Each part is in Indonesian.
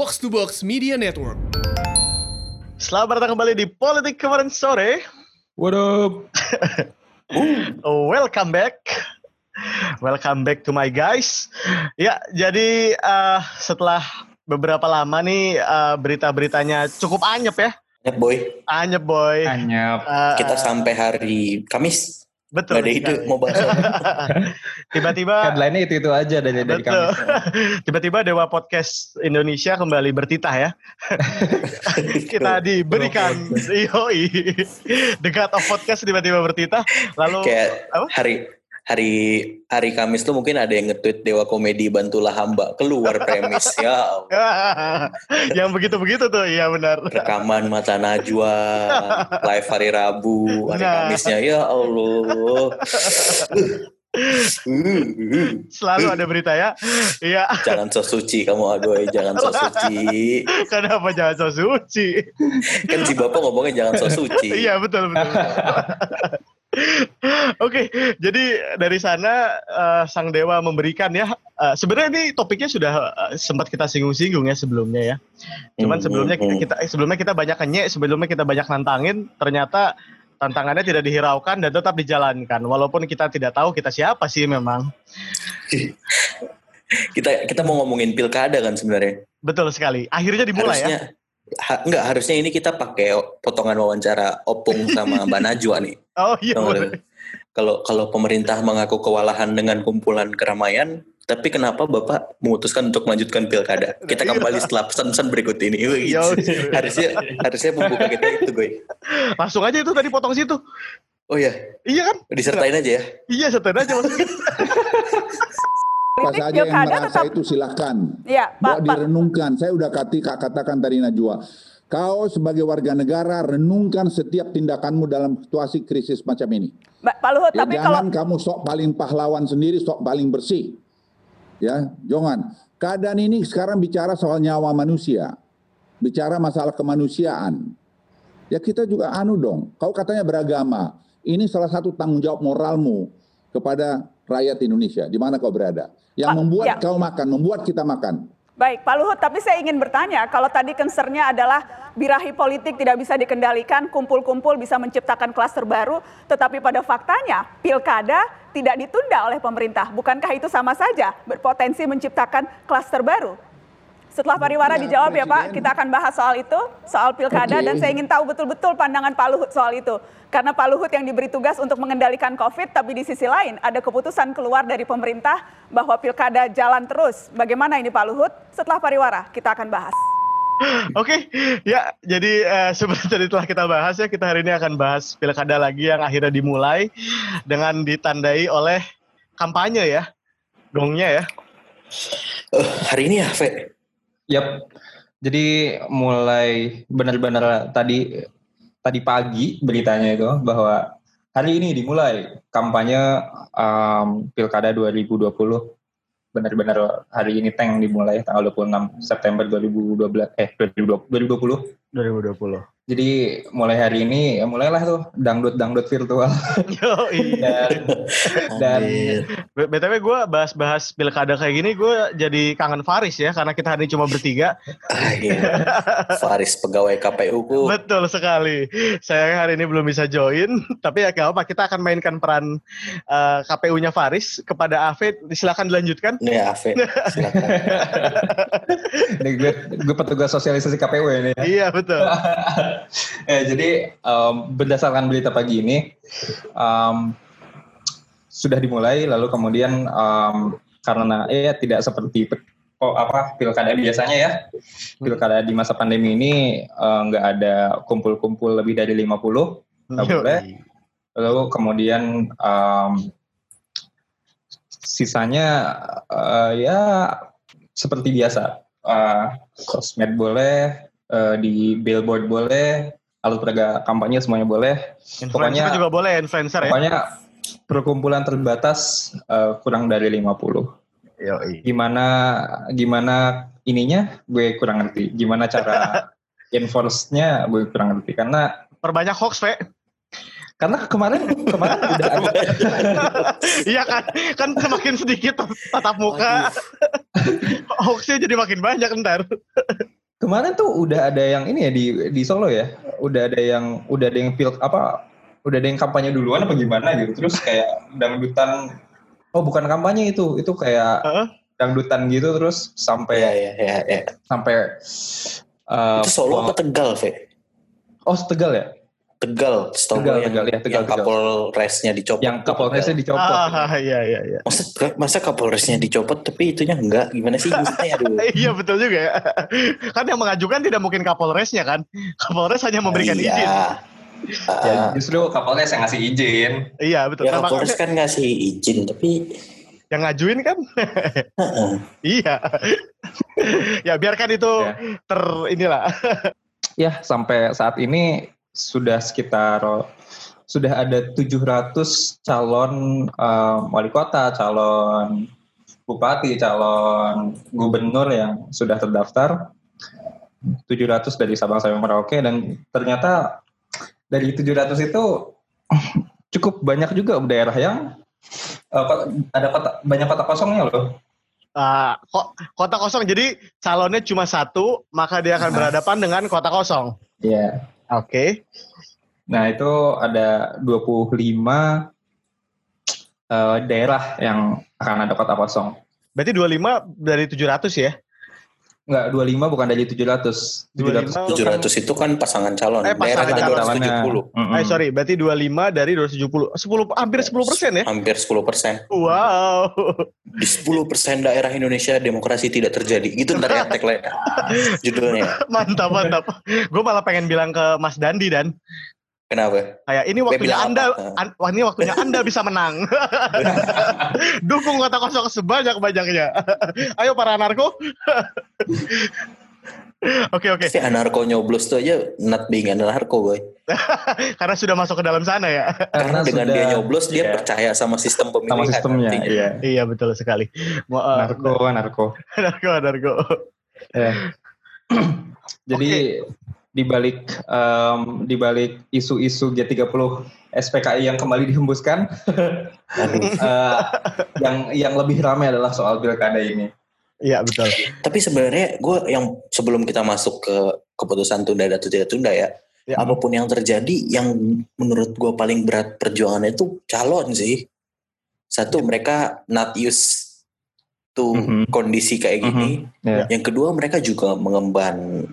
Box to Box Media Network. Selamat datang kembali di Politik kemarin sore. What up? Welcome back. Welcome back to my guys. Ya, jadi uh, setelah beberapa lama nih uh, berita-beritanya cukup anyep ya. Anyep boy. Anyep boy. Anyap. Uh, Kita sampai hari Kamis. Betul. Gak ada ide mau bahas. Tiba-tiba Headline-nya itu itu aja dari dari betul. kami. Tiba-tiba Dewa Podcast Indonesia kembali bertitah ya. Kita diberikan yoi. The God of Podcast tiba-tiba bertitah. Lalu Kayak apa? hari hari hari Kamis tuh mungkin ada yang nge-tweet Dewa Komedi bantulah hamba keluar premis ya Allah. yang begitu-begitu tuh, iya benar. rekaman mata Najwa live hari Rabu hari Nah. Kamisnya ya Allah Selalu ada berita ya. Iya, jangan so suci kamu aduh jangan so suci kenapa jangan so suci? kan si bapak ngomongnya jangan so suci Iya, betul betul. Oke, jadi dari sana eh, Sang Dewa memberikan ya. eh, sebenarnya ini topiknya sudah eh, sempat kita singgung-singgung ya sebelumnya ya. Cuman Hmm, sebelumnya kita, hmm. kita eh, sebelumnya kita banyak kenyek, sebelumnya kita banyak nantangin, ternyata tantangannya tidak dihiraukan dan tetap dijalankan. Walaupun kita tidak tahu kita siapa sih memang. kita kita mau ngomongin pilkada kan sebenarnya Betul sekali. Akhirnya dimulai ya. harusnya ha- enggak harusnya ini kita pakai potongan wawancara opung sama Mbak Najwa nih Oh iya. Kalau kalau pemerintah mengaku kewalahan dengan kumpulan keramaian tapi kenapa bapak memutuskan untuk melanjutkan pilkada kita kembali setelah pesan-pesan berikut ini Wih, Yo, harusnya harusnya pembuka kita itu gue Langsung aja itu tadi potong situ. oh ya Iya kan? disertain aja ya Iya, setel aja apa Politik saja yang merasa tetap- itu silahkan. Iya, Pak, Bawa Pak. direnungkan. Saya udah kati, katakan tadi Najwa. Kau sebagai warga negara renungkan setiap tindakanmu dalam situasi krisis macam ini. Mbak- Pak Luhut, Ya, tapi kalau jangan kamu sok paling pahlawan sendiri, sok paling bersih. Ya, jangan. Keadaan ini sekarang bicara soal nyawa manusia. Bicara masalah kemanusiaan. Ya kita juga anu dong. Kau katanya beragama. Ini salah satu tanggung jawab moralmu kepada rakyat Indonesia. Di mana kau berada. Yang Pak, membuat ya. kau makan, membuat kita makan. Baik Pak Luhut, tapi saya ingin bertanya, kalau tadi concernnya adalah birahi politik tidak bisa dikendalikan, kumpul-kumpul bisa menciptakan klaster baru, tetapi pada faktanya pilkada tidak ditunda oleh pemerintah. Bukankah itu sama saja berpotensi menciptakan klaster baru? Setelah pariwara Ya, dijawab ya Pak, Presiden. kita akan bahas soal itu, soal pilkada, Oke. dan saya ingin tahu betul-betul pandangan Pak Luhut soal itu. Karena Pak Luhut yang diberi tugas untuk mengendalikan COVID, tapi di sisi lain ada keputusan keluar dari pemerintah bahwa pilkada jalan terus. Bagaimana ini Pak Luhut? Setelah pariwara, kita akan bahas. Oke, ya jadi eh, seperti tadi telah kita bahas ya, kita hari ini akan bahas pilkada lagi yang akhirnya dimulai dengan ditandai oleh kampanye ya, gongnya ya. Eh, hari ini ya Fe Yap. Jadi mulai benar-benar tadi tadi pagi beritanya itu bahwa hari ini dimulai kampanye um, Pilkada 2020. Benar-benar hari ini teng dimulai tanggal 26 September 2012 eh 2020. 2020. 2020. Jadi mulai hari ini ya mulailah tuh dangdut-dangdut virtual Yo, iya. dan dan BTW gue bahas-bahas pilkada kayak gini, gue jadi kangen Faris ya, karena kita hari ini cuma bertiga. ah, iya. Faris pegawai KPU ku Betul sekali. Saya hari ini belum bisa join, tapi ya gak apa, kita akan mainkan peran eh, KPU-nya Faris kepada Afid. Silakan dilanjutkan. nih ya Fe silakan gue, gue petugas sosialisasi KPU ini. ya. iya betul. eh, jadi em, berdasarkan berita pagi ini em, sudah dimulai lalu kemudian em, karena eh tidak seperti pe- oh, apa pilkada biasanya ya pilkada di masa pandemi ini eh, nggak ada kumpul-kumpul lebih dari 50 nggak boleh. Lalu kemudian em, sisanya eh, ya seperti biasa Eh, sosmed boleh eh, di billboard boleh alat peraga kampanye semuanya boleh. Influencer Pokoknya- juga boleh, influencer ya. pokoknya perkumpulan terbatas eh, kurang dari 50 Yoi. gimana gimana ininya? Gue kurang ngerti. Gimana cara enforce-nya? Gue kurang ngerti. Karena Perbanyak hoax, Fe. Karena kemarin kemarin udah ada. Iya kan, kan semakin sedikit tatap muka, hoaxnya jadi makin banyak ntar. Kemarin tuh udah ada yang ini ya di di Solo ya. Udah ada yang udah ada yang pil apa udah ada yang kampanye duluan apa gimana gitu. Terus kayak dangdutan oh bukan kampanye itu, itu kayak Heeh. dangdutan gitu terus sampai Iya, iya, iya. iya. sampai eh, Itu Solo apa Tegal, Fe? oh Tegal ya? Tegal, setahu Tegal, gue yang, Tegal, ya, Tegal, yang Tegal. Kapolresnya dicopot. Yang Kapolresnya dicopot. Ah, iya iya iya. Masa, masa Kapolresnya dicopot tapi itunya enggak? Gimana sih maksudnya? Aduh. Iya betul juga ya. Kan yang mengajukan tidak mungkin Kapolresnya kan. Kapolres hanya memberikan iya. izin. Ya, Ah, justru Kapolres yang ngasih izin. Iya betul. ya Nah, Kapolres makanya kan ngasih izin tapi yang ngajuin kan heeh. iya. ya biarkan itu Ya. ter inilah. Ya, sampai saat ini sudah sekitar sudah ada 700 calon eh, wali kota, calon bupati, calon gubernur yang sudah terdaftar. 700 dari Sabang sampai Merauke dan ternyata dari 700 itu cukup banyak juga daerah yang kota- ada kota, banyak kota kosongnya loh. Kok kota kosong jadi calonnya cuma satu maka dia akan Nah. berhadapan dengan kota kosong. Iya. Oke. Nah, itu ada 25 eh, daerah yang akan ada kota kosong. Berarti 25 dari 700 ya? Enggak, 25 bukan dari 700. 700 25. itu kan- 700 itu kan pasangan calon. Eh, pasangan Daerah calon. 270. Mm-mm. Eh sorry, berarti 25 dari 270. 10 hampir 10 persen ya? Hampir 10 persen. Wow. Di 10 persen daerah Indonesia demokrasi tidak terjadi. Gitu ntar ya tagline judulnya. mantap, mantap. Gue malah pengen bilang ke Mas Dandi dan Kenapa? kayak ini waktunya Anda an- wah ini waktunya Anda bisa menang. Dukung kota kosong sebanyak-banyaknya. Ayo para anarko. Oke oke, Pasti anarko nyoblos tuh aja not being anarko boy. karena sudah masuk ke dalam sana ya. Karena dengan sudah- dia nyoblos dia iya, percaya sama sistem sama pemilihan. sistemnya. nantinya. Iya. iya betul sekali. Mau eh, Narko, narko. anarko, anarko. Ya. Jadi di balik em, di balik isu-isu G30 SPKI yang kembali dihembuskan, eh, yang yang lebih ramai adalah soal pilkada ini. Iya betul. Tapi sebenarnya gue yang sebelum kita masuk ke keputusan tunda atau tidak tunda ya, Ya. apa pun yang terjadi, yang menurut gue paling berat perjuangannya itu calon sih. Satu mereka not used to Mhm. kondisi kayak gini. Ya. Yang kedua mereka juga mengemban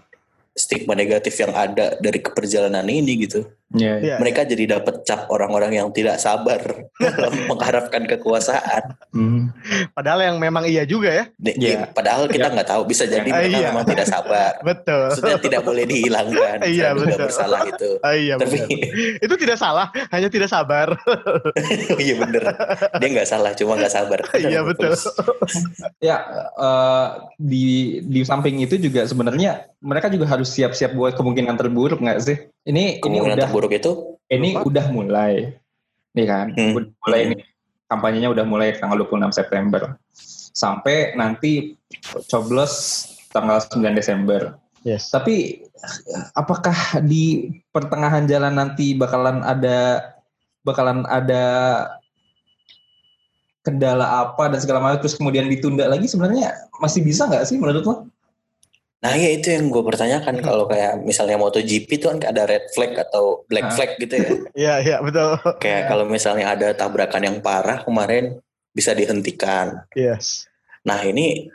stigma negatif yang ada dari keperjalanan ini gitu. Ya, Iya. Mereka jadi dapat cap orang-orang yang tidak sabar dalam mengharapkan kekuasaan. Hmm. Padahal yang memang iya juga ya. Di- Iya. Padahal kita nggak tahu bisa jadi Ah, mereka iya. memang tidak sabar. Betul. Maksudnya tidak boleh dihilangkan. Iya, juga betul. bersalah itu. Ah, iya Tapi benar. Itu tidak salah, hanya tidak sabar. iya bener. Dia nggak salah, cuma nggak sabar. Iya betul. Ya, eh, di di samping itu juga sebenarnya mereka juga harus siap-siap buat kemungkinan terburuk nggak sih? Ini ini Kemungkinan udah terburuk itu ini udah mulai, nih kan? Hmm. Udah mulai Hmm. nih kampanyenya udah mulai tanggal 26 September sampai nanti coblos tanggal 9 Desember. Yes. Tapi apakah di pertengahan jalan nanti bakalan ada bakalan ada kendala apa dan segala macam terus kemudian ditunda lagi sebenarnya masih bisa nggak sih menurut lo? Nah ya itu yang gue pertanyakan kalau kayak misalnya MotoGP itu kan ada red flag atau black Ah. flag gitu ya. Iya iya betul. Kayak kalau misalnya ada tabrakan yang parah kemarin bisa dihentikan. Yes. Nah ini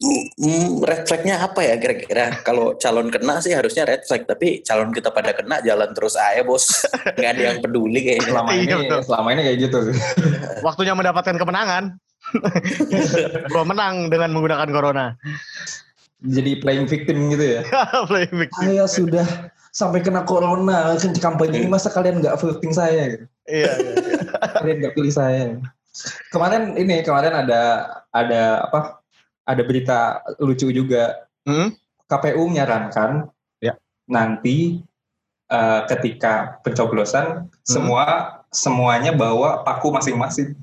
mm, red flagnya apa ya kira-kira? Kalau calon kena sih harusnya red flag, tapi calon kita pada kena jalan terus aja bos. Nggak ada yang peduli kayaknya. Selama ini Iya, betul. selama ini kayak gitu. sih. Waktunya mendapatkan kemenangan. Gua menang dengan menggunakan corona. Jadi playing victim gitu ya. Playing victim. Saya sudah sampai kena corona kan kampanye ini masa kalian nggak voting saya gitu? Iya, iya. kalian nggak pilih saya kemarin ini kemarin ada ada apa ada berita lucu juga Hmm? KPU menyarankan Ya. nanti eh, ketika pencoblosan semua semuanya bawa paku masing-masing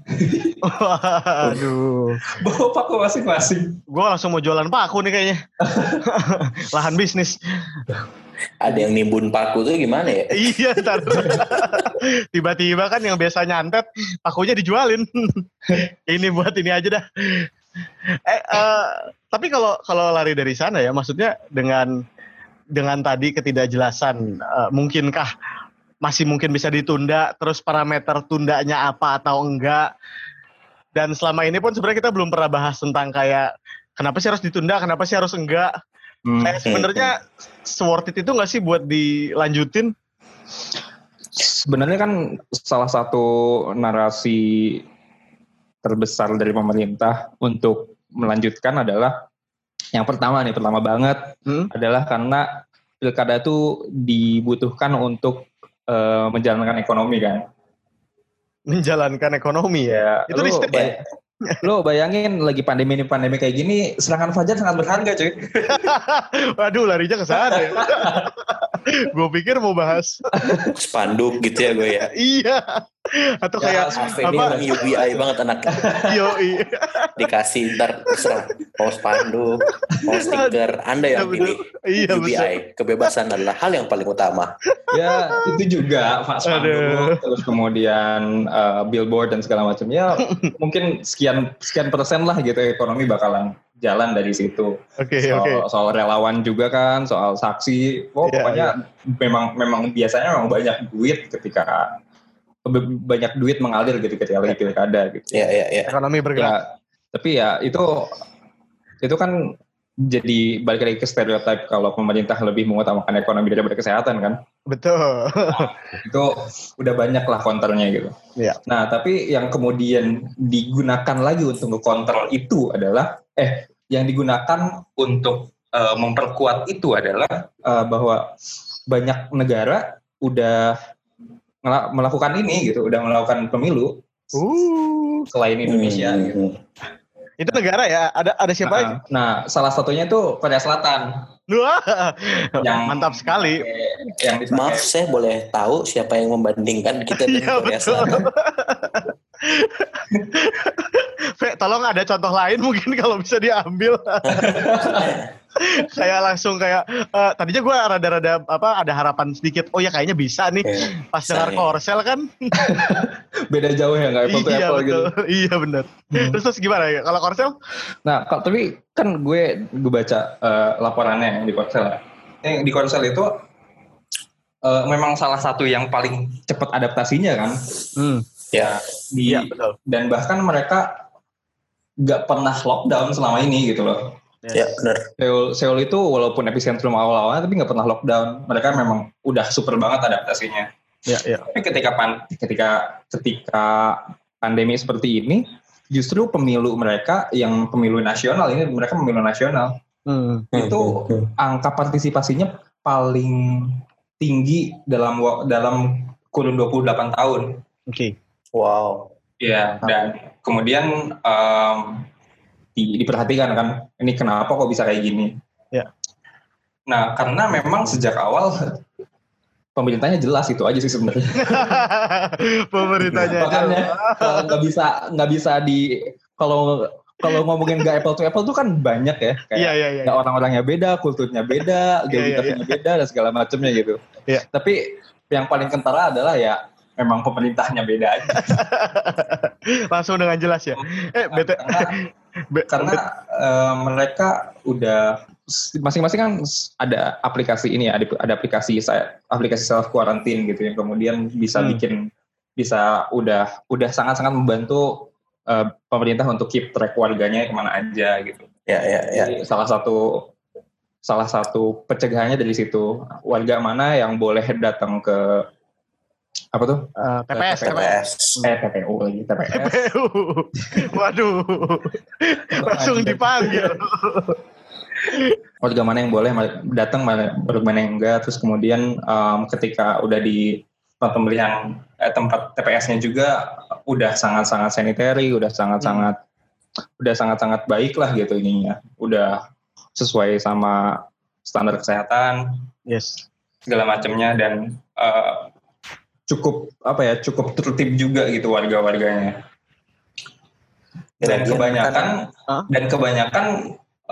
Waduh. bawa paku masing-masing Gue langsung mau jualan paku nih kayaknya. Lahan bisnis. Ada yang nimbun paku tuh gimana ya? iya, ntar. Tiba-tiba kan yang biasa nyantet, pakunya dijualin. ini buat ini aja dah. Eh, eh, tapi kalau kalau lari dari sana ya, maksudnya dengan dengan tadi ketidakjelasan, eh, mungkinkah masih mungkin bisa ditunda, terus parameter tundanya apa atau enggak? Dan selama ini pun sebenarnya kita belum pernah bahas tentang kayak kenapa sih harus ditunda, kenapa sih harus enggak? Hmm. Kayak sebenarnya worth it itu nggak sih buat dilanjutin? Sebenarnya kan salah satu narasi terbesar dari pemerintah untuk melanjutkan adalah yang pertama nih, pertama banget Hmm? adalah karena pilkada itu dibutuhkan untuk eh, menjalankan ekonomi kan. Menjalankan ekonomi ya. Itu lu, listrik bay- lu bayangin lagi pandemi ini pandemi kayak gini, serangan fajar sangat berharga cuy. Waduh, larinya ke sana ya. gue pikir mau bahas. Spanduk gitu ya gue ya. iya. Atau Ya, kayak ini apa? orang UBI banget anaknya. Yo, iya. Dikasih ntar terserah. Mau spanduk, mau stiker. Anda yang betul. pilih. Iya, betul. UBI. Kebebasan adalah hal yang paling utama. ya itu juga Pak Aduh. Spanduk, terus kemudian eh, billboard dan segala macam. Ya mungkin sekian sekian persen lah gitu ekonomi bakalan jalan dari situ. Oke, soal, oke. soal relawan juga kan, soal saksi. Oh, Iya, pokoknya memang memang biasanya memang banyak duit ketika banyak duit mengalir gitu ketika lagi pilkada gitu. Ya, ya, ya. Ekonomi bergerak. Ya, tapi ya itu itu kan jadi balik lagi ke stereotip kalau pemerintah lebih mengutamakan ekonomi daripada kesehatan kan. Betul. Itu udah banyak lah counternya gitu. Iya. Nah, tapi yang kemudian digunakan lagi untuk ngekontrol itu adalah eh yang digunakan untuk eh, memperkuat itu adalah eh, bahwa banyak negara udah melakukan ini gitu, udah melakukan pemilu Uh, selain Indonesia Hmm, gitu. itu negara ya? Ada ada siapa aja? Nah, nah, salah satunya itu Korea Selatan Wah, yang mantap sekali. dipakai- yang dipakai Maaf, saya boleh tahu siapa yang membandingkan kita Iya dengan Korea betul. Selatan? Fe, tolong ada contoh lain mungkin kalau bisa diambil. kayak langsung kayak eh, tadinya gue rada-rada apa ada harapan sedikit. Oh ya kayaknya bisa nih. Ya, Pas dengar. Korsel kan. beda jauh ya nggak apple to iya apple betul. gitu. Iya benar. Hmm. Terus terus gimana ya? Kalau Korsel? Nah, kalau tapi kan gue gue baca eh, laporannya yang di Korsel. ya. Yang di Korsel itu eh, memang salah satu yang paling cepat adaptasinya kan. Hmm. Ya, Di, Iya betul. dan bahkan mereka nggak pernah lockdown selama ini gitu loh. ya benar. Seoul, Seoul itu walaupun epicentrum awal-awalnya tapi nggak pernah lockdown. Mereka memang udah super banget adaptasinya. Iya iya. Tapi ketika pan, ketika ketika pandemi seperti ini, justru pemilu mereka yang pemilu nasional ini mereka pemilu nasional Hmm. itu angka partisipasinya paling tinggi dalam dalam kurun 28 tahun. Oke. Wow. Iya, dan kemudian em, di- diperhatikan kan, ini kenapa kok bisa kayak gini? Ya. Nah, karena memang sejak awal pemerintahnya jelas itu aja sih sebenarnya. Pemerintahnya aja. Makanya kalau nggak bisa nggak bisa di kalau kalau ngomongin nggak apple to apple tuh kan banyak ya kayak Iya iya iya. nggak orang-orangnya beda, kulturnya beda, Iya, iya, geografinya beda dan segala macamnya gitu. Iya. Tapi yang paling kentara adalah ya memang pemerintahnya beda aja. Langsung dengan jelas ya. Eh, bete, karena be- karena eh, mereka udah masing-masing kan ada aplikasi ini ya, ada ada aplikasi saya aplikasi self quarantine gitu yang kemudian bisa Hmm. bikin bisa udah udah sangat-sangat membantu eh, pemerintah untuk keep track warganya ke mana aja gitu. Ya, ya, ya. Jadi salah satu salah satu pencegahannya dari situ warga mana yang boleh datang ke apa tuh eh, TPS, TPS. TPS. eh TPU lagi TPS TPU. Waduh. Langsung dipanggil. warga mana yang boleh datang mana warga mana yang enggak terus kemudian em, ketika udah di tempat pembelian eh, tempat TPS-nya juga udah sangat-sangat sanitary udah sangat-sangat udah sangat-sangat baik lah gitu ininya udah sesuai sama standar kesehatan Yes. segala macamnya dan eh, cukup apa ya cukup tertib juga gitu warga-warganya dan Kira-kira kebanyakan Hah? dan kebanyakan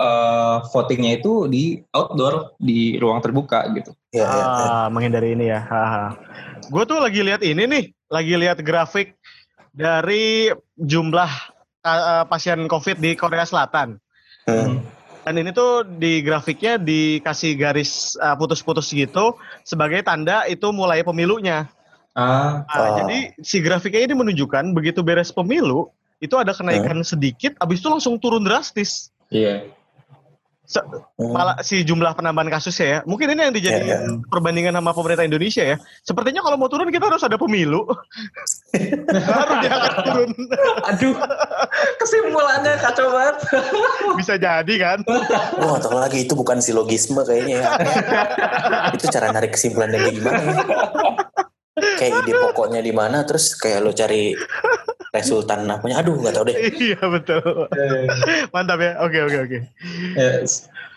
eh, votingnya itu di outdoor di ruang terbuka gitu. Ya, ya, ya. ah, menghindari ini ya. Gue tuh lagi lihat ini nih, lagi lihat grafik dari jumlah uh, pasien COVID di Korea Selatan. Hmm. Dan ini tuh di grafiknya dikasih garis uh, putus-putus gitu sebagai tanda itu mulai pemilunya. Ah, Nah, Oh. Jadi si grafiknya ini menunjukkan begitu beres pemilu itu ada kenaikan sedikit, habis itu langsung turun drastis. iya. Se- Hmm. malah si jumlah penambahan kasusnya ya. Mungkin ini yang dijadikan Ya, perbandingan sama pemerintah Indonesia ya. Sepertinya kalau mau turun kita harus ada pemilu. Baru dia akan turun. Aduh, kesimpulannya kacau banget. Bisa jadi kan. Gak tau lagi itu bukan silogisme kayaknya ya. itu cara narik kesimpulan dari gimana. Kayak ide pokoknya di mana terus kayak lo cari resultan apanya. Aduh gak tau deh. iya betul. Mantap ya. Oke oke oke.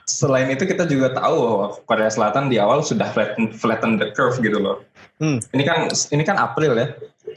Selain itu kita juga tahu bahwa Korea Selatan di awal sudah flatten, flatten the curve gitu loh. Hmm. Ini kan ini kan April ya.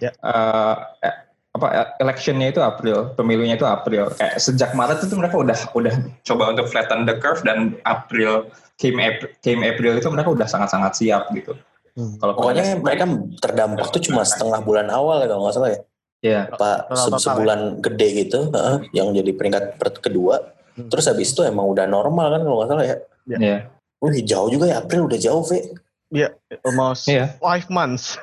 Ya. Eh, eh, apa eh, electionnya itu April, pemilunya itu April. Kayak sejak Maret itu mereka udah udah coba untuk flatten the curve dan April came April, came April itu mereka udah sangat-sangat siap gitu. Hmm. Kalau Pokoknya mereka terdampak tuh cuma setengah bulan awal ya kalau nggak salah ya. ya Apa Total- se- ya. sebulan gede gitu, heeh, yang jadi peringkat per- kedua. Hmm. Terus habis itu emang udah normal kan kalau nggak salah ya. ya Wih jauh juga ya April udah jauh Ve. Almost Iya. five months.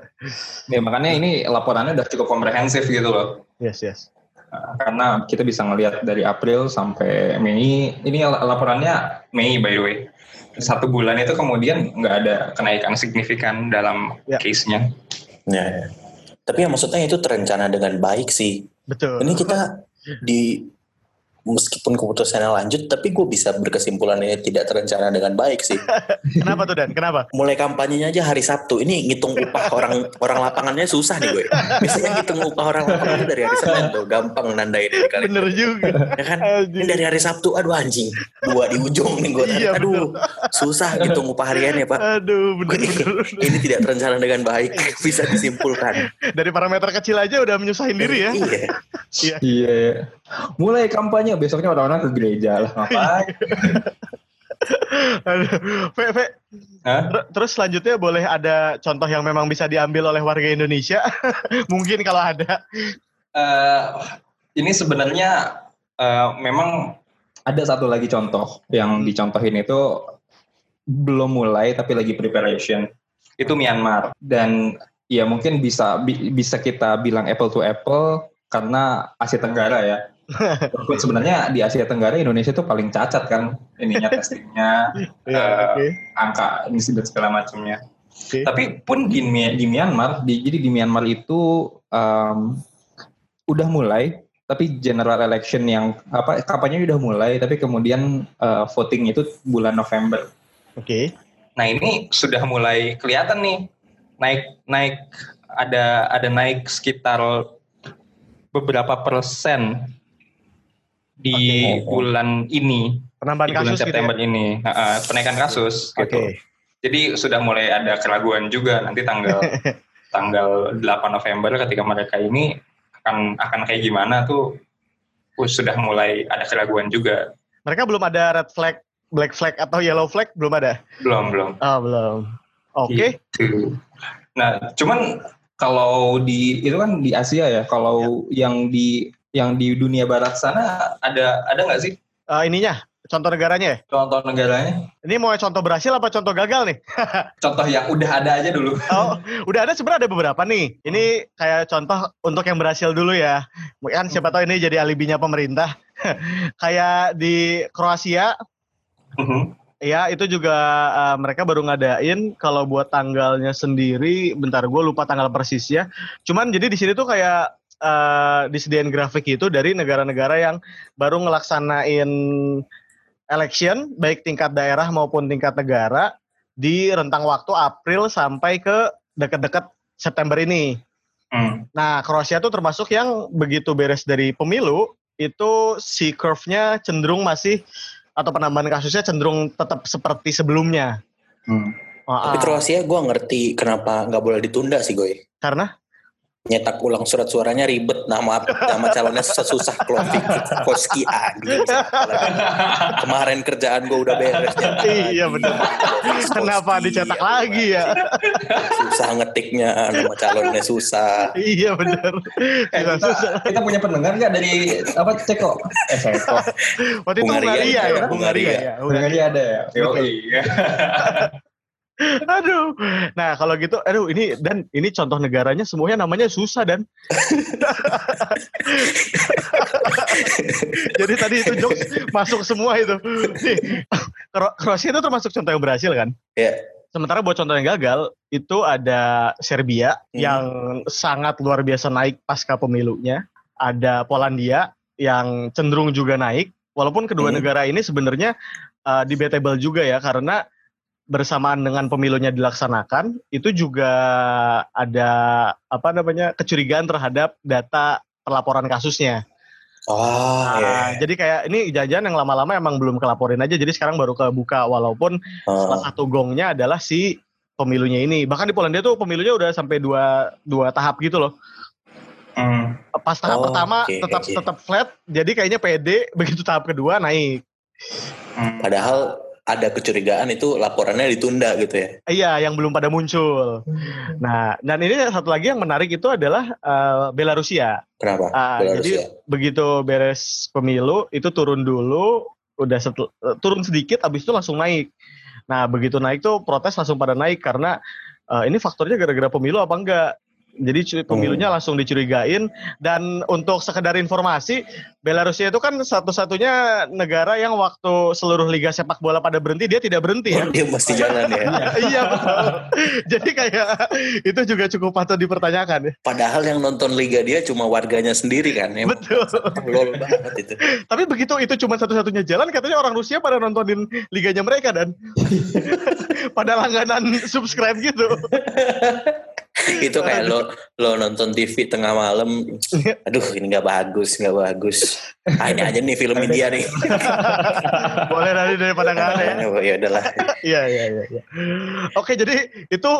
ya makanya ini laporannya udah cukup komprehensif gitu loh. yes yes. Nah, karena kita bisa ngelihat dari April sampai Mei ini laporannya Mei by the way satu bulan itu kemudian nggak ada kenaikan signifikan dalam Ya. case-nya Ya, ya. Tapi ya maksudnya itu terencana dengan baik sih. Betul. Ini kita di meskipun keputusannya lanjut, tapi gue bisa berkesimpulan ini tidak terencana dengan baik sih. Kenapa tuh Dan? Kenapa? Mulai kampanyenya aja hari Sabtu. Ini ngitung upah orang orang lapangannya susah nih gue. Biasanya ngitung upah orang lapangannya dari hari Senin tuh, gampang nandain ini kali. Bener juga. Ya kan? Ini dari hari Sabtu, aduh anjing. Dua di ujung nih gue. Iya, aduh, susah ngitung upah hariannya Pak. Aduh, bener bener. Ini tidak terencana dengan baik, bisa disimpulkan. Dari parameter kecil aja udah menyusahin diri ya. Iya. Iya. Mulai kampanye besoknya orang-orang ke gereja lah ngapain Aduh. Fe, Fe, Hah? terus selanjutnya boleh ada contoh yang memang bisa diambil oleh warga Indonesia? Mungkin kalau ada. Eh, ini sebenarnya eh, memang ada satu lagi contoh yang dicontohin itu belum mulai tapi lagi preparation itu Myanmar dan ya mungkin bisa bi- bisa kita bilang apple to apple karena Asia Tenggara ya. Sebenarnya di Asia Tenggara Indonesia itu paling cacat kan ininya testingnya, Ya, Eh, oke. angka ini dan segala macamnya. Oke. Tapi pun di, di Myanmar, di, jadi di Myanmar itu em, udah mulai, tapi general election yang apa kampanye udah mulai, tapi kemudian eh, voting itu bulan November. Oke. Nah ini sudah mulai kelihatan nih naik naik ada ada naik sekitar beberapa persen di Oke. bulan ini Penambahan di bulan kasus gitu September ya? ini eh, penaikan kasus Oke. gitu. Jadi sudah mulai ada keraguan juga nanti tanggal tanggal 8 November ketika mereka ini akan akan kayak gimana tuh uh, sudah mulai ada keraguan juga. Mereka belum ada red flag, black flag atau yellow flag belum ada. Belum belum. Oh, belum. Oke. Gitu. Nah, cuman kalau di itu kan di Asia ya, kalau yang di yang di dunia barat sana ada ada nggak sih Eh, ininya, contoh negaranya ya? contoh negaranya? Ini mau contoh berhasil apa contoh gagal nih? Contoh yang udah ada aja dulu. Oh, udah ada sebenarnya ada beberapa nih. Ini kayak contoh untuk yang berhasil dulu ya. Kan siapa tahu ini jadi alibinya pemerintah. kayak di Kroasia, Mhm. ya itu juga eh, mereka baru ngadain kalau buat tanggalnya sendiri. Bentar, gue lupa tanggal persisnya. Cuman jadi di sini tuh kayak eh, disediain grafik itu dari negara-negara yang baru ngelaksanain election baik tingkat daerah maupun tingkat negara di rentang waktu April sampai ke dekat-dekat September ini. Hmm. Nah, Kroasia tuh termasuk yang begitu beres dari pemilu itu si curve-nya cenderung masih atau penambahan kasusnya cenderung tetap seperti sebelumnya. Hmm. Ah, Tapi ah. Kroasia gue ngerti kenapa nggak boleh ditunda sih gue. karena nyetak ulang surat suaranya ribet nama nama calonnya susah susah Koski anjing kemarin kerjaan gue udah beres. Nyetak iya benar kenapa dicetak ya, lagi ya? Susah ngetiknya nama calonnya susah. Iya benar Eh, kita, kita punya pendengar nggak dari apa Ceko? Eh Ceko. waktu itu Hungaria Hungaria ya? Hungaria. ya? Hungaria ada ya. Yoi. Aduh. Nah, kalau gitu aduh ini dan ini contoh negaranya semuanya namanya susah dan. Jadi tadi itu jokes masuk semua itu. Nih, Kroasia itu termasuk contoh yang berhasil kan? ya Sementara buat contoh yang gagal itu ada Serbia Hmm. yang sangat luar biasa naik pasca pemilunya. Ada Polandia yang cenderung juga naik. Walaupun kedua Hmm. negara ini sebenarnya uh, debatable juga ya karena bersamaan dengan pemilunya dilaksanakan itu juga ada apa namanya kecurigaan terhadap data pelaporan kasusnya. oh Nah, ya Jadi kayak ini jajan yang lama-lama emang belum kelaporin aja. Jadi sekarang baru kebuka walaupun salah Oh, satu gongnya adalah si pemilunya ini. Bahkan di Polandia tuh pemilunya udah sampai dua dua tahap gitu loh. Hmm. Pas tahap Oh, pertama oke, tetap oke. tetap flat, jadi kayaknya pede. Begitu tahap kedua naik. Hmm. padahal ada kecurigaan itu laporannya ditunda gitu ya Iya, yang belum pada muncul. Nah, dan ini satu lagi yang menarik itu adalah eh, Belarusia. kenapa Ah, Belarus jadi begitu beres pemilu itu turun dulu, udah setel- eh, turun sedikit, abis itu langsung naik. Nah begitu naik tuh protes langsung pada naik karena eh, ini faktornya gara-gara pemilu apa enggak? Jadi cu- pemilunya Hmm. langsung dicurigain dan untuk sekedar informasi Belarusia itu kan satu-satunya negara yang waktu seluruh liga sepak bola pada berhenti dia tidak berhenti ya. Oh, dia mesti jalan ya iya betul. Jadi kayak itu juga cukup patut dipertanyakan ya. padahal yang nonton liga dia cuma warganya sendiri kan Emang Betul. lol banget itu Tapi begitu itu cuma satu-satunya jalan, katanya orang Rusia pada nontonin liganya mereka dan pada langganan subscribe gitu. itu kayak lo lo nonton TV tengah malam aduh ini nggak bagus nggak bagus ah, ini aja nih film India nih Boleh nanti daripada nggak ada ya. ya udahlah Iya iya iya. iya. Oke jadi itu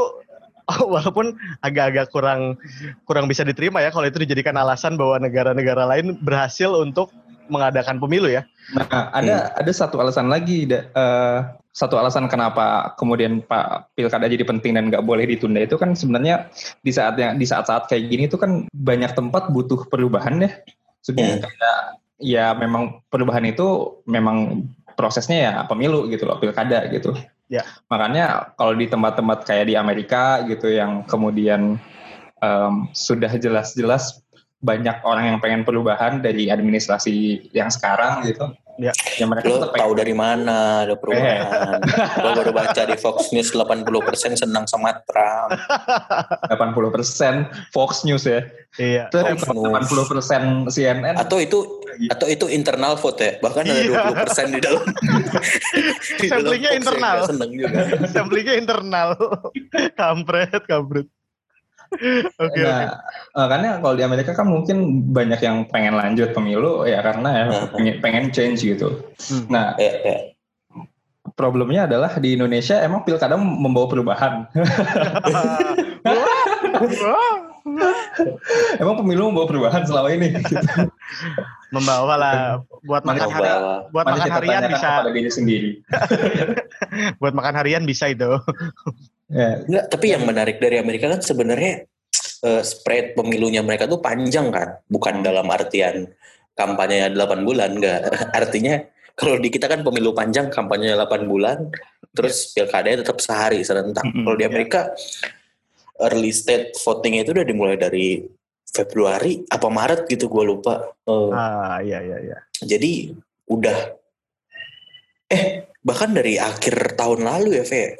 oh, walaupun agak-agak kurang kurang bisa diterima ya kalau itu dijadikan alasan bahwa negara-negara lain berhasil untuk mengadakan pemilu ya. Nah, ada ada satu alasan lagi, da- eh, satu alasan kenapa kemudian Pak Pilkada jadi penting dan nggak boleh ditunda itu kan sebenarnya di saat yang di saat-saat kayak gini itu kan banyak tempat butuh perubahan ya. Sebenarnya kayak ya memang perubahan itu memang prosesnya ya pemilu gitu loh, pilkada gitu. Ya. Makanya kalau di tempat-tempat kayak di Amerika gitu yang kemudian em, sudah jelas-jelas banyak orang yang pengen perubahan dari administrasi yang sekarang gitu. Ya. Ya mereka lo tahu pengen- dari mana ada perubahan lo baru baca di Fox News 80% senang sama Trump 80% Fox News ya. Iya. Terus Fox News. 80% CNN. atau itu atau itu internal vote ya bahkan ada Iya. 20% di dalam di dalam Samplingnya yang internal. nggak seneng juga Samplingnya internal. kampret, kampret. Oke, oke. nah, makanya kalau di Amerika kan mungkin banyak yang pengen lanjut pemilu ya karena ya pengen, pengen change gitu. Hmm. Nah, ya, ya. problemnya adalah di Indonesia emang pilkada membawa perubahan. Emang pemilu membawa perubahan selama ini. Gitu. Membawa lah buat makan hari, buat makan harian bisa kepada diri sendiri. buat makan harian bisa itu. Ya, Enggak, tapi yang menarik dari Amerika kan sebenarnya eh, spread pemilunya mereka tuh panjang kan. Bukan dalam artian kampanyenya 8 bulan enggak. Artinya kalau di kita kan pemilu panjang kampanyenya 8 bulan terus pilkadanya tetap sehari serentak. Mm-mm, kalau di ya. Amerika early state voting itu udah dimulai dari Februari apa Maret gitu gue lupa. Eh, Ah, iya iya iya. jadi udah eh bahkan dari akhir tahun lalu ya Fe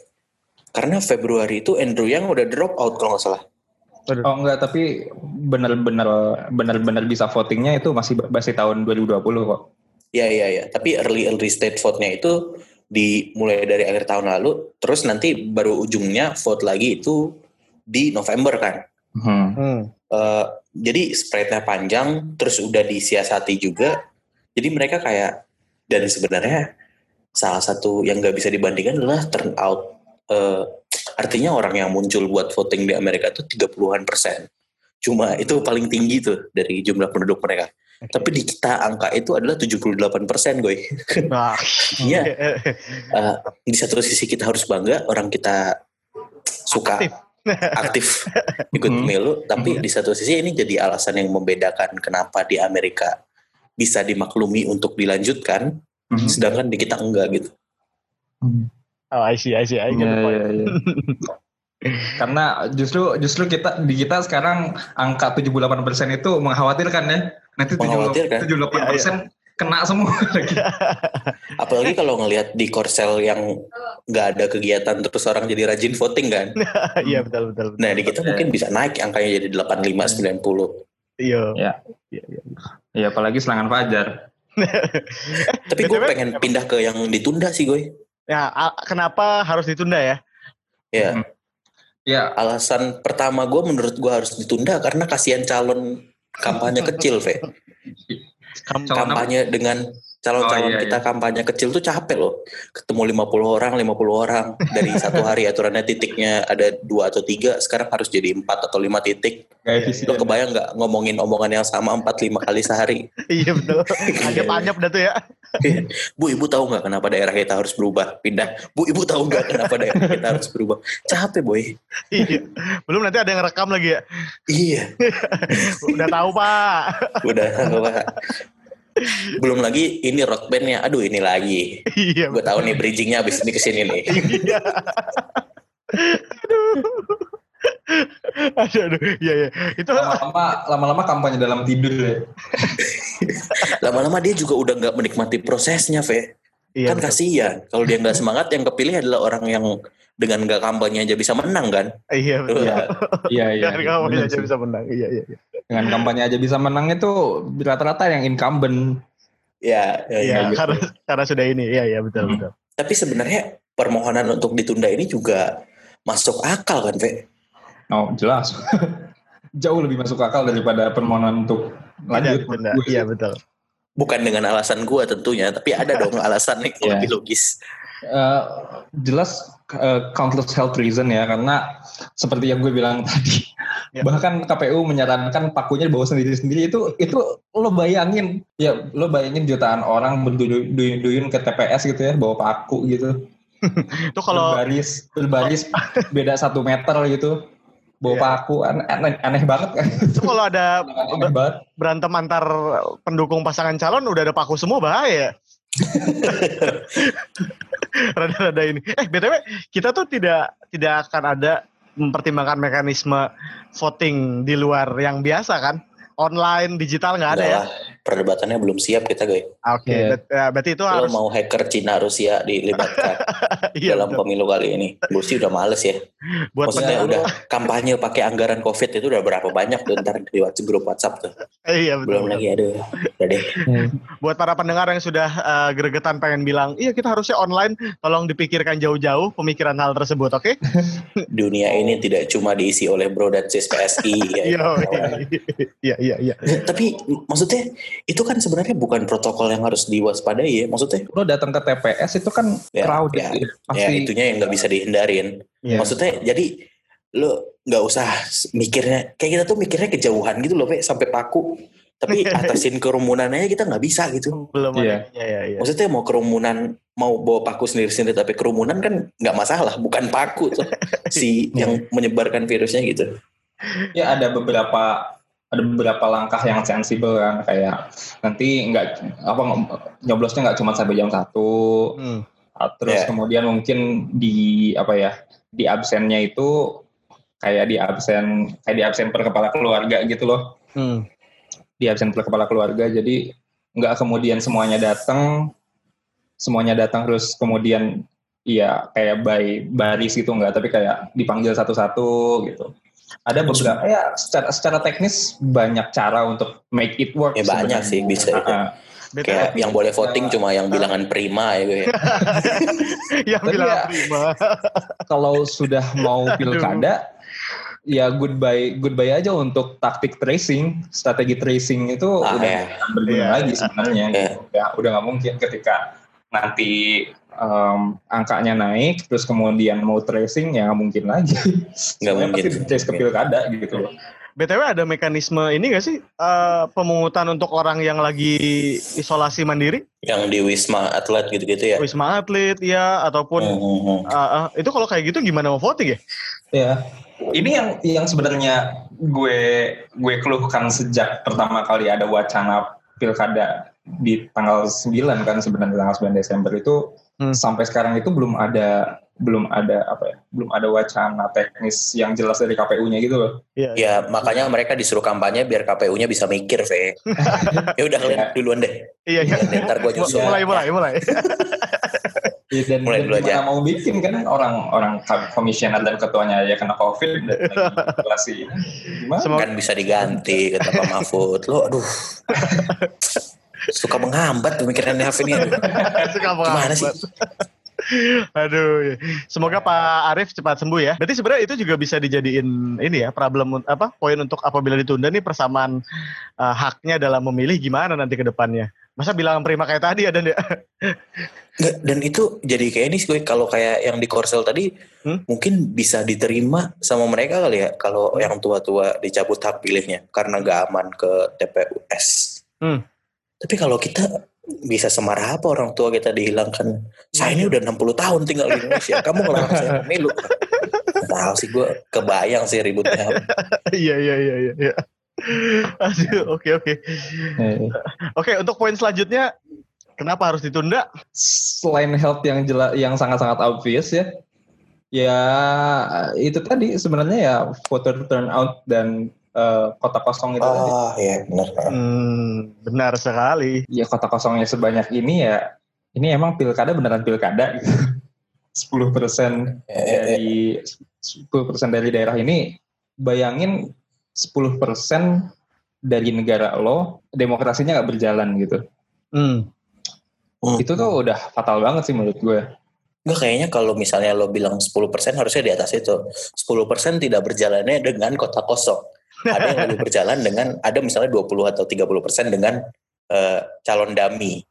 karena Februari itu Andrew Yang udah drop out kalau nggak salah Oh enggak, tapi benar-benar benar-benar bisa votingnya itu masih masih tahun 2020 kok. Iya iya iya. Tapi early early state vote-nya itu dimulai dari akhir tahun lalu, terus nanti baru ujungnya vote lagi itu di November kan. Hmm. Eh, jadi spreadnya panjang, terus udah disiasati juga. Jadi mereka kayak dan sebenarnya salah satu yang nggak bisa dibandingkan adalah turnout. Eh, artinya orang yang muncul buat voting di Amerika itu 30-an persen. cuma itu paling tinggi tuh dari jumlah penduduk mereka. Tapi di kita angka itu adalah 78 persen, gue. Nah, Iya. Eh, di satu sisi kita harus bangga orang kita suka Aktif. aktif, ikut Hmm. pemilu, tapi di satu sisi ini jadi alasan yang membedakan kenapa di Amerika bisa dimaklumi untuk dilanjutkan, Mhm. sedangkan di kita enggak gitu. Oh, I see, I see, I get the Iya, point. iya, iya. Karena justru justru kita di kita sekarang angka 78% itu mengkhawatirkan ya. Nanti Mengkhawatirkan. 78% persen kena semua lagi. Apalagi kalau ngelihat di Korsel yang nggak ada kegiatan terus orang jadi rajin voting kan. Iya, betul, betul. betul. Nah di kita mungkin bisa naik angkanya jadi 85 90. Iya. Ya. Iya, iya. Ya apalagi serangan fajar. Tapi gue pengen pindah ke yang ditunda sih gue. Ya, kenapa harus ditunda ya? Ya, Hmm. Ya, alasan pertama gue menurut gue harus ditunda karena kasihan calon kampanye kecil, Ve. Kampanye dengan calon-calon Oh, iya, kita kampanye kecil tuh capek loh. Ketemu 50 orang, 50 orang dari satu hari aturannya titiknya ada dua atau tiga, sekarang harus jadi empat atau lima titik. gak Iya, efisien. Lo kebayang nggak ngomongin omongan yang sama empat lima kali sehari? Iya, betul. Anyap-anyap dah tuh ya. Bu, ibu tahu nggak kenapa daerah kita harus berubah? Pindah. Bu, ibu tahu nggak kenapa daerah kita harus berubah? Capek, boy. Iya. Belum nanti ada yang rekam lagi ya. Iya, Udah tahu, Pak. udah. Pak. Belum lagi ini rock bandnya. Aduh, ini lagi. Iya. Gue tahu nih bridgingnya abis ini ke sini nih. Iya. aduh. aduh, aduh. Iya, iya. Itu Lama-lama lama-lama kampanye dalam tidur ya. Lama-lama dia juga udah nggak menikmati prosesnya, Ve. Iya, kan betul. kasihan. Kalau dia nggak semangat, yang kepilih adalah orang yang dengan nggak kampanye aja bisa menang kan? Iya, betul. Iya. Iya, iya. Kan kamu Bener aja bisa menang. Iya, iya. iya. Dengan kampanye aja bisa menang itu rata-rata yang incumbent. Ya, ya, Iya, ya. gitu. karena karena sudah ini. Iya, iya, betul, Hmm. betul. Tapi sebenarnya permohonan untuk ditunda ini juga masuk akal kan, Ve? Oh, jelas. Jauh lebih masuk akal daripada permohonan untuk lanjut. Iya, betul. Bukan dengan alasan gua tentunya, tapi ada dong alasan yang Iya. lebih logis. Eh, jelas eh, countless health reason ya karena seperti yang gue bilang tadi Ya. bahkan KPU menyarankan pakunya dibawa sendiri-sendiri itu itu lo bayangin ya lo bayangin jutaan orang berduyun ke TPS gitu ya bawa paku gitu Itu kalau berbaris berbaris beda satu meter gitu bawa Iya. paku aneh, aneh, aneh banget kan itu kalau ada aneh berantem antar pendukung pasangan calon udah ada paku semua bahaya. Rada-rada ini. Eh btw kita tuh tidak tidak akan ada mempertimbangkan mekanisme voting di luar yang biasa kan? Online, digital nggak ada ya? Perdebatannya belum siap kita, guys. Oke, Iya. bet- ya, berarti itu Lo harus mau hacker Cina Rusia dilibatkan iya, dalam betul. pemilu kali ini. Gue sih udah males ya. buat Maksudnya udah kampanye pakai anggaran COVID itu udah berapa banyak tuh ntar di WhatsApp grup WhatsApp tuh. Iya betul. Belum lagi aduh. Udah deh. Buat para pendengar yang sudah eh, gregetan pengen bilang, iya kita harusnya online, tolong dipikirkan jauh-jauh pemikiran hal tersebut, oke? Dunia ini tidak cuma diisi oleh bro dan sis PSI. ya, Iya, iya, iya, iya. Tapi maksudnya itu kan sebenarnya bukan protokol yang harus diwaspadai ya. Maksudnya lo datang ke TPS itu kan Ya, crowded ya, ya, ya itunya yang nggak bisa dihindarin. Iya. Maksudnya jadi lo nggak usah mikirnya kayak kita tuh mikirnya kejauhan gitu loh, Pe, sampai paku. Tapi atasin kerumunannya kita nggak bisa gitu. Belum ada. Iya, iya, iya. Maksudnya mau kerumunan mau bawa paku sendiri-sendiri tapi kerumunan kan nggak masalah, bukan paku tuh si yang menyebarkan virusnya gitu. ya ada beberapa ada beberapa langkah yang sensibel kan kayak nanti nggak apa nyoblosnya nggak cuma sampai jam satu Hmm. ah, terus Ya. kemudian mungkin di apa ya di absennya itu kayak di absen kayak di absen per kepala keluarga gitu loh Hmm. di absen per kepala keluarga jadi nggak kemudian semuanya datang semuanya datang terus kemudian iya kayak by baris gitu nggak tapi kayak dipanggil satu-satu gitu ada beberapa ya secara secara teknis banyak cara untuk make it work Ya banyak sebenarnya. sih bisa itu. Ah. BTW, Kayak yang boleh voting cuma yang bilangan prima ya gue. yang Tapi bilang ya- prima. kalau sudah mau pilkada ya goodbye goodbye aja untuk taktik tracing strategi tracing itu Ah, udah ya. berguna Iya. lagi sebenarnya Iya. gitu. ya udah nggak mungkin ketika nanti em, angkanya naik terus kemudian mau tracing ya nggak mungkin lagi Nggak mungkin. pasti trace ke pilkada gitu loh BTW ada mekanisme ini gak sih eh, pemungutan untuk orang yang lagi isolasi mandiri, Yang di Wisma Atlet gitu-gitu ya. wisma atlet ya ataupun hmm, hmm. eh, eh, itu kalau kayak gitu gimana mau voting ya? Ya, ini yang yang sebenarnya gue gue keluhkan sejak pertama kali ada wacana pilkada di tanggal 9 kan sebenarnya tanggal 9 Desember itu Hmm. sampai sekarang itu belum ada belum ada apa ya belum ada wacana teknis yang jelas dari KPU-nya gitu loh. Iya. Ya makanya mereka disuruh kampanye biar KPU-nya bisa mikir, Ve. ya udah kalian duluan deh. Iya, iya. Ya, ntar gue nyusul. Mulai, mulai, mulai. Ya, dan, Mulai dan dulu aja. mau bikin kan orang orang komisioner dan ketuanya aja kena covid dan lagi gimana? Semoga Kan bisa diganti kata Pak Mahfud. Lo aduh. Suka menghambat pemikirannya Hafid ini. suka Gimana sih? Aduh, semoga Pak Arief cepat sembuh ya. Berarti sebenarnya itu juga bisa dijadiin ini ya problem apa poin untuk apabila ditunda nih persamaan uh, haknya dalam memilih gimana nanti ke depannya. Masa bilang prima kayak tadi ada ya? Nggak, dan itu jadi kayak ini sih kalau kayak yang di Korsel tadi Hmm? mungkin bisa diterima sama mereka kali ya kalau yang tua-tua dicabut hak pilihnya karena nggak aman ke TPUS. Hmm. Tapi kalau kita bisa semarah apa orang tua kita dihilangkan? Saya ini udah 60 tahun tinggal di Indonesia. Kamu ngelarang saya pemilu. Tahu sih gue kebayang sih ributnya. Iya iya iya iya. iya. Aduh, oke oke. Eh, Oke, untuk poin selanjutnya kenapa harus ditunda? selain health yang jelas yang sangat-sangat obvious ya ya itu tadi sebenarnya ya voter turnout dan eh, kota kosong itu tadi Oh iya benar. Hmm, benar sekali. ya kota kosongnya sebanyak ini ya ini emang pilkada beneran pilkada gitu. 10 persen Eh, eh, dari 10 persen dari daerah ini bayangin 10 persen dari negara lo demokrasinya nggak berjalan gitu Hmm. Hmm. itu tuh udah fatal banget sih menurut gue Enggak kayaknya kalau misalnya lo bilang 10% harusnya di atas itu. 10% tidak berjalannya dengan kota kosong. Ada yang lebih berjalan dengan ada misalnya 20 atau 30% dengan eh, calon dami.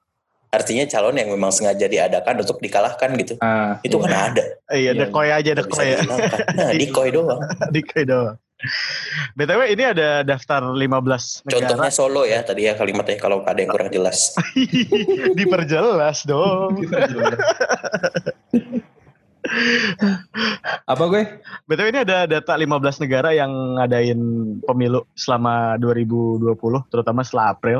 Artinya calon yang memang sengaja diadakan untuk dikalahkan gitu. ah, Itu iya. kan ada. Iya, Iya. dekoy aja Nggak bisa dekoy ya. dihilangkan. Nah, dikoy doang. Dekoy doang. BTW ini ada daftar 15 negara. Contohnya Solo ya tadi ya kalimatnya kalau ada yang kurang jelas. Diperjelas dong. Apa gue BTW ini ada data 15 negara yang ngadain pemilu selama 2020, terutama setelah April.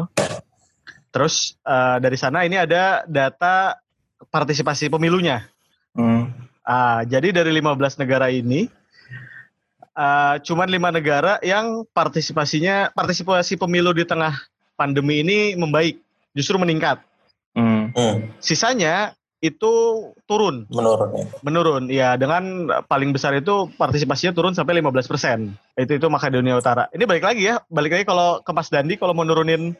Terus eh, dari sana ini ada data partisipasi pemilunya. Hmm. Ah, jadi dari 15 negara ini eh, cuman lima negara yang partisipasinya partisipasi pemilu di tengah pandemi ini membaik, justru meningkat. Hmm. Hmm, Sisanya itu turun, menurun ya. menurun. Ya, dengan paling besar itu partisipasinya turun sampai 15%. Itu itu Makedonia Utara. Ini balik lagi ya, balik lagi kalau ke Mas Dandi kalau mau nurunin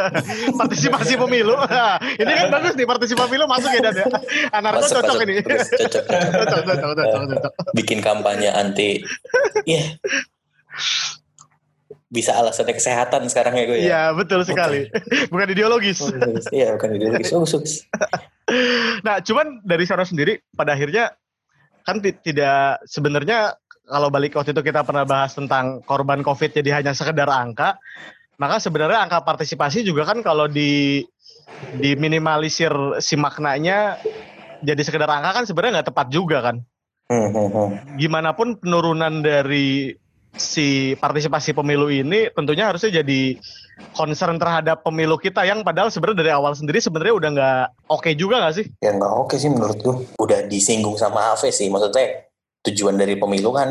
partisipasi pemilu. Nah, ini kan bagus nih partisipasi pemilu masuk ya Dan ya. Anarko Masuk, cocok masuk. ini. Bagus, cocok, cocok. cocok, cocok, cocok, cocok. Bikin kampanye anti. Iya. Bisa alasannya kesehatan sekarang ya gue ya. Iya, betul sekali. Bukan ideologis. Iya, bukan ideologis. Bagus. Nah, cuman dari sana sendiri pada akhirnya kan ti- tidak sebenarnya kalau balik waktu itu kita pernah bahas tentang korban Covid jadi hanya sekedar angka, maka sebenarnya angka partisipasi juga kan kalau di diminimalisir si maknanya jadi sekedar angka kan sebenarnya nggak tepat juga kan. Hmm, hmm, hmm. Gimana pun penurunan dari si partisipasi pemilu ini tentunya harusnya jadi concern terhadap pemilu kita yang padahal sebenarnya dari awal sendiri sebenarnya udah nggak oke juga nggak sih? Ya nggak oke sih menurut gue. Udah disinggung sama Ave sih. Maksudnya tujuan dari pemilu kan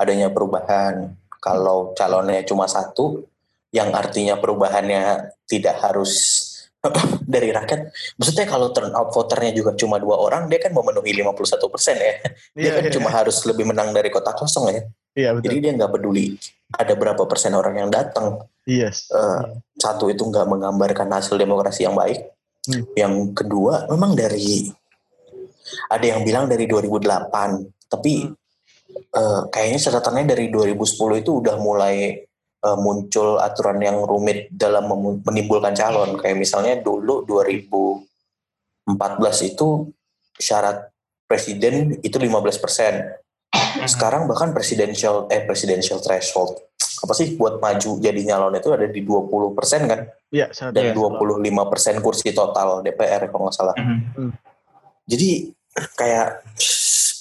adanya perubahan. Kalau calonnya cuma satu, yang artinya perubahannya tidak harus dari rakyat. Maksudnya kalau turnout voternya juga cuma dua orang, dia kan memenuhi 51 persen ya. Dia Iya, kan iya, cuma harus lebih menang dari kota kosong ya. Iya betul. Jadi dia nggak peduli ada berapa persen orang yang datang. Yes. Eh, satu itu nggak menggambarkan hasil demokrasi yang baik. Hmm. Yang kedua memang dari ada yang bilang dari 2008, tapi Hmm. eh, kayaknya catatannya dari 2010 itu udah mulai eh, muncul aturan yang rumit dalam menimbulkan calon. Kayak misalnya dulu 2014 itu syarat presiden itu 15 persen. Sekarang bahkan presidential eh presidential threshold apa sih buat maju jadi nyalon itu ada di 20 persen kan Iya, syarat dan Iya. 25 persen kursi total DPR kalau nggak salah. Mhm. Jadi kayak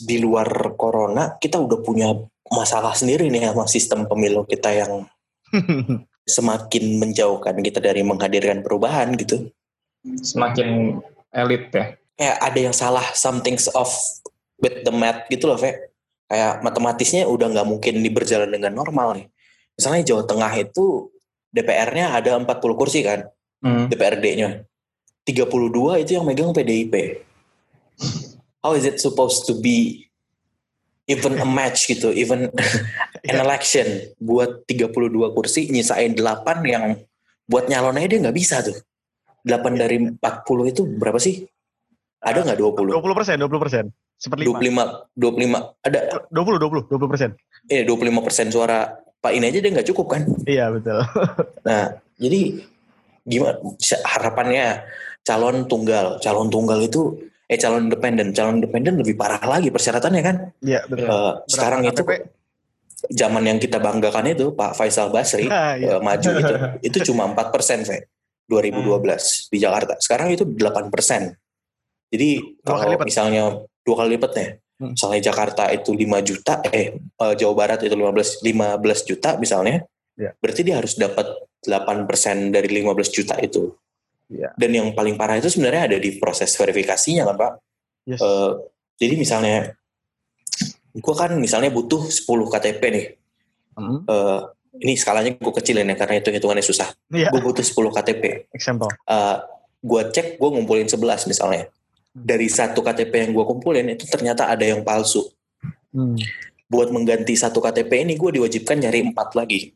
di luar corona kita udah punya masalah sendiri nih sama sistem pemilu kita yang semakin menjauhkan kita dari menghadirkan perubahan gitu. Semakin elit ya. Kayak ada yang salah something's off with the math gitu loh, Fe. Kayak matematisnya udah nggak mungkin di berjalan dengan normal nih. Misalnya Jawa Tengah itu DPR-nya ada 40 kursi kan, Hmm. DPRD-nya. 32 itu yang megang PDIP. How is it supposed to be even a match gitu, even an election buat 32 kursi nyisain 8 yang buat nyalonnya dia nggak bisa tuh. 8 dari 40 itu berapa sih? Ada nggak 20? 20 persen, 20 persen. Seperlima. 25, 25, ada 20, 20, 20 persen. eh 25 persen suara Pak ini aja dia nggak cukup kan? Iya, betul. Nah, jadi gimana harapannya calon tunggal, calon tunggal itu eh calon independen, calon independen lebih parah lagi persyaratannya kan? Iya, betul. Eh, sekarang itu KTP? zaman yang kita banggakan itu Pak Faisal Basri Ah, iya. eh, maju itu itu cuma 4 persen, 2012 di Jakarta. Sekarang itu 8 persen. Jadi Dua kalau misalnya dua kali lipatnya, Hmm. misalnya Jakarta itu 5 juta, eh eh, Jawa Barat itu 15 15 juta misalnya, Ya. berarti dia harus dapat 8 persen dari 15 juta itu. Iya. Dan yang paling parah itu sebenarnya ada di proses verifikasinya kan Pak. Yes. Eh, jadi misalnya, gue kan misalnya butuh 10 KTP nih. Hmm. Eh, ini skalanya gue kecilin ya karena itu hitungannya susah. Iya, Gue butuh 10 KTP. example. Eh, gue cek, gue ngumpulin 11 misalnya. Dari satu KTP yang gue kumpulin itu ternyata ada yang palsu. Hmm. Buat mengganti satu KTP ini gue diwajibkan nyari 4 lagi.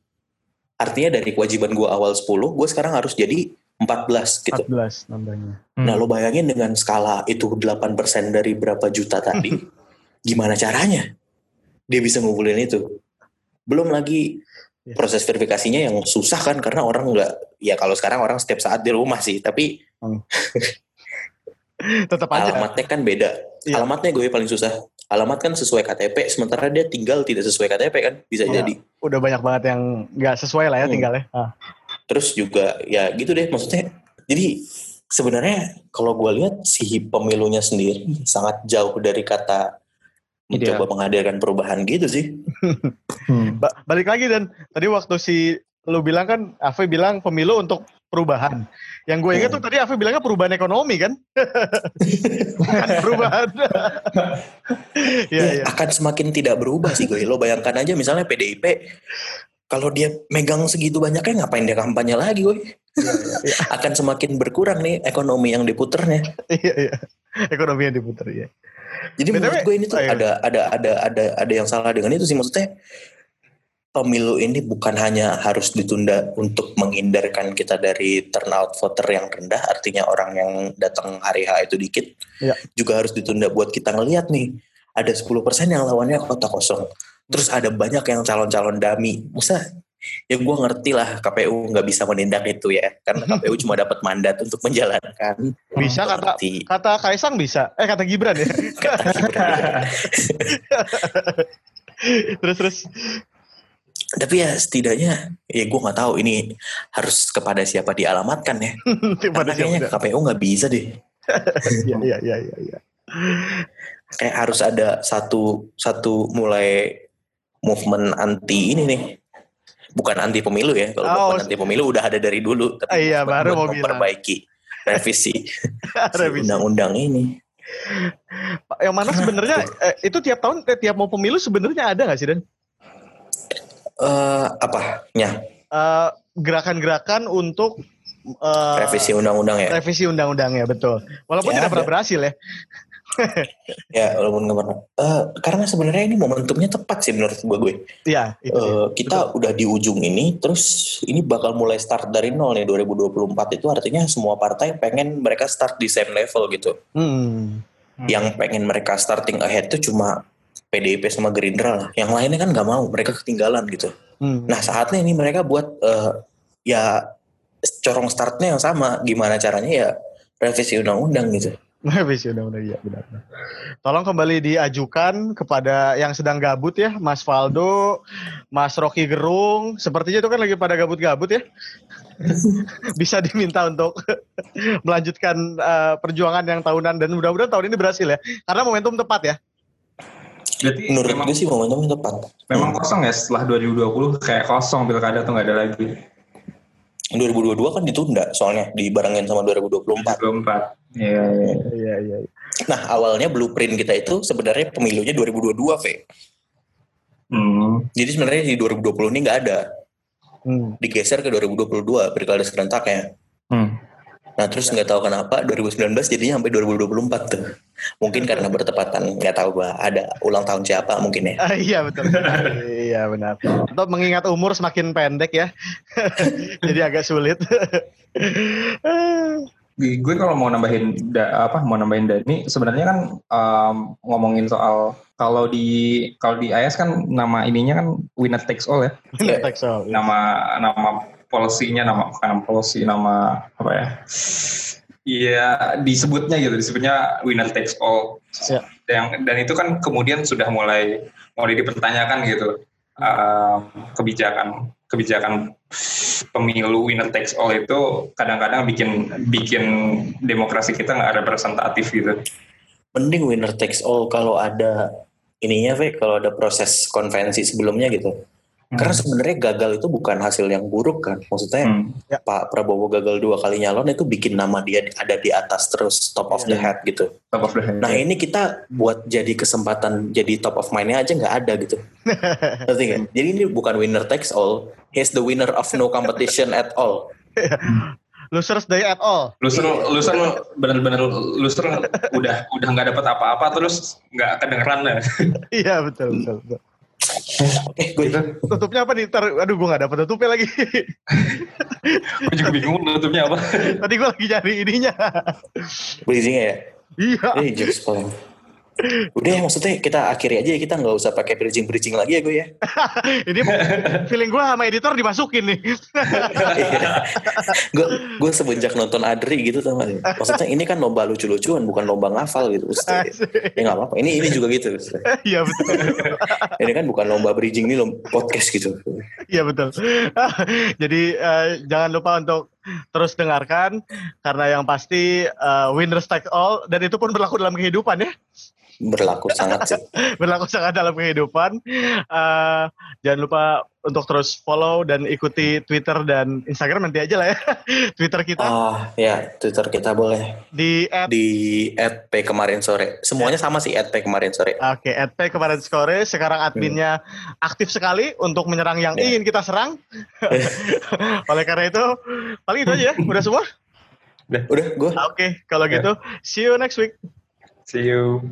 Artinya dari kewajiban gue awal 10, gue sekarang harus jadi 14 gitu. 14 nambahnya. Hmm. Nah lo bayangin dengan skala itu 8% dari berapa juta tadi, gimana caranya dia bisa ngumpulin itu? Belum lagi Yes. proses verifikasinya yang susah kan karena orang nggak, ya kalau sekarang orang setiap saat di rumah sih, tapi Tetap aja. alamatnya kan beda. Iya. Alamatnya gue paling susah. Alamat kan sesuai KTP, sementara dia tinggal tidak sesuai KTP kan, bisa Iya. jadi. Udah banyak banget yang nggak sesuai lah ya Hmm. tinggalnya. Ah. Terus juga ya gitu deh maksudnya. Jadi sebenarnya kalau gue lihat si pemilunya sendiri sangat jauh dari kata mencoba Ideal. menghadirkan perubahan gitu sih. Hmm. Ba- balik lagi dan tadi waktu si lu bilang kan Afe bilang pemilu untuk perubahan. Yang gue ingat tuh tadi Afe bilangnya perubahan ekonomi kan? Bukan perubahan. Iya, Ya, iya. akan semakin tidak berubah sih gue. Lo bayangkan aja misalnya PDIP kalau dia megang segitu banyaknya ngapain dia kampanye lagi gue? akan semakin berkurang nih ekonomi yang diputernya. Iya, iya. Ekonomi yang diputar ya. Jadi menurut gue ini tuh iya. ada ada ada ada ada yang salah dengan itu sih maksudnya pemilu ini bukan hanya harus ditunda untuk menghindarkan kita dari turnout voter yang rendah artinya orang yang datang hari H itu dikit Iya. juga harus ditunda buat kita ngelihat nih ada 10% yang lawannya kota kosong terus ada banyak yang calon-calon dami masa ya gue ngerti lah KPU nggak bisa menindak itu ya karena KPU cuma dapat mandat untuk menjalankan Bisa kata ngerti. kata Kaisang bisa. Eh kata Gibran ya. Kata Gibran. terus terus. Tapi ya setidaknya ya gue nggak tahu ini harus kepada siapa dialamatkan ya karena kayaknya? KPU nggak bisa deh Iya, iya, iya, iya, iya. kayak harus ada satu satu mulai movement anti ini nih bukan anti pemilu ya kalau Oh, movement anti pemilu udah ada dari dulu tapi Ah, iya, baru mau memperbaiki revisi si Revisi. undang-undang ini Yang mana sebenarnya eh, itu tiap tahun eh, tiap mau pemilu sebenarnya ada nggak sih Dan? Eh apa ya Eh, gerakan-gerakan untuk eh, revisi undang-undang ya revisi undang-undangnya betul. Walaupun Ya, tidak pernah ada. berhasil ya. ya walaupun nggak pernah Eh, karena sebenarnya ini momentumnya tepat sih menurut gue gue Iya, itu. dia. Eh, kita udah di ujung ini, terus ini bakal mulai start dari nol nih 2024 itu artinya semua partai pengen mereka start di same level gitu. Hmm. Yang pengen mereka starting ahead itu cuma PDIP sama Gerindra lah. Yang lainnya kan nggak mau, mereka ketinggalan gitu. Hmm. Nah saatnya ini mereka buat eh, ya corong startnya yang sama. Gimana caranya ya revisi undang-undang gitu. Revisi undang-undang iya benar. Tolong kembali diajukan kepada yang sedang gabut ya, Mas Faldo, Mas Rocky Gerung, sepertinya itu kan lagi pada gabut-gabut ya. Bisa diminta untuk melanjutkan uh, perjuangan yang tahunan dan mudah-mudahan tahun ini berhasil ya. Karena momentum tepat ya. Berarti Menurut memang, gue sih momentumnya tepat. memang kosong ya setelah 2020 kayak kosong pilkada tuh nggak ada lagi. 2022 kan ditunda soalnya dibarengin sama 2024. 2024. Iya, iya. Iya iya. Nah awalnya blueprint kita itu sebenarnya pemilunya 2022 V. Hmm. Jadi sebenarnya di 2020 ini nggak ada. Hmm. Digeser ke 2022 pilkada serentaknya. Hmm. Nah terus nggak tahu kenapa 2019 jadinya sampai 2024 tuh. Mungkin karena bertepatan nggak tahu gua ada ulang tahun siapa mungkin ya. Ah, iya betul. iya benar. Untuk mengingat umur semakin pendek ya. Jadi agak sulit. Gue kalau mau nambahin da, apa mau nambahin Dani sebenarnya kan um, ngomongin soal kalau di kalau di AS kan nama ininya kan winner takes all ya Benar Texel. nama nama policy-nya nama bukan policy nama apa ya Iya disebutnya gitu disebutnya winner takes all Ya. dan dan itu kan kemudian sudah mulai mulai dipertanyakan gitu um, kebijakan kebijakan pemilu winner takes all itu kadang-kadang bikin bikin demokrasi kita nggak representatif gitu. Mending winner takes all kalau ada ininya V, kalau ada proses konvensi sebelumnya gitu. Karena sebenarnya gagal itu bukan hasil yang buruk kan. Maksudnya Hmm. Pak Prabowo gagal dua kali nyalon itu bikin nama dia ada di atas terus top of the Iya. head gitu. Top of the head. Nah ini kita buat jadi kesempatan jadi top of mind-nya aja nggak ada gitu. Ngerti nggak? Jadi ini bukan winner takes all. He's the winner of no competition at all. Losers day at all. loser loser bener-bener loser udah udah nggak dapat apa-apa terus nggak kedengeran ya. Iya betul betul. betul. Oke, gue Tutupnya apa nih? Ntar, aduh gue gak dapet tutupnya lagi. Gue juga bingung nutupnya apa. Tadi gue lagi nyari ininya. bridging ya. iya. Eh, jokes paling. Udah ya maksudnya kita akhiri aja ya kita nggak usah pakai bridging bridging lagi ya gue ya. Ini feeling gue sama editor dimasukin nih. gue gue semenjak nonton Adri gitu sama maksudnya ini kan lomba lucu-lucuan bukan lomba ngafal gitu maksudnya. ya nggak apa-apa ini ini juga gitu. Iya betul. ini kan bukan lomba bridging ini lomba podcast gitu Iya betul. Jadi eh, jangan lupa untuk terus dengarkan karena yang pasti eh, winners take all dan itu pun berlaku dalam kehidupan ya. Berlaku sangat sih berlaku sangat dalam kehidupan. Eh, jangan lupa untuk terus follow dan ikuti Twitter dan Instagram nanti aja lah ya. Twitter kita ah ya Twitter kita boleh di at di at p kemarin sore semuanya sama sih at p kemarin sore Oke, at P kemarin skore. Sekarang adminnya aktif sekali untuk menyerang yang Ya. ingin kita serang. Oleh karena itu, paling itu aja ya. Udah semua? udah gue Oke, kalau gitu, see you next week. See you.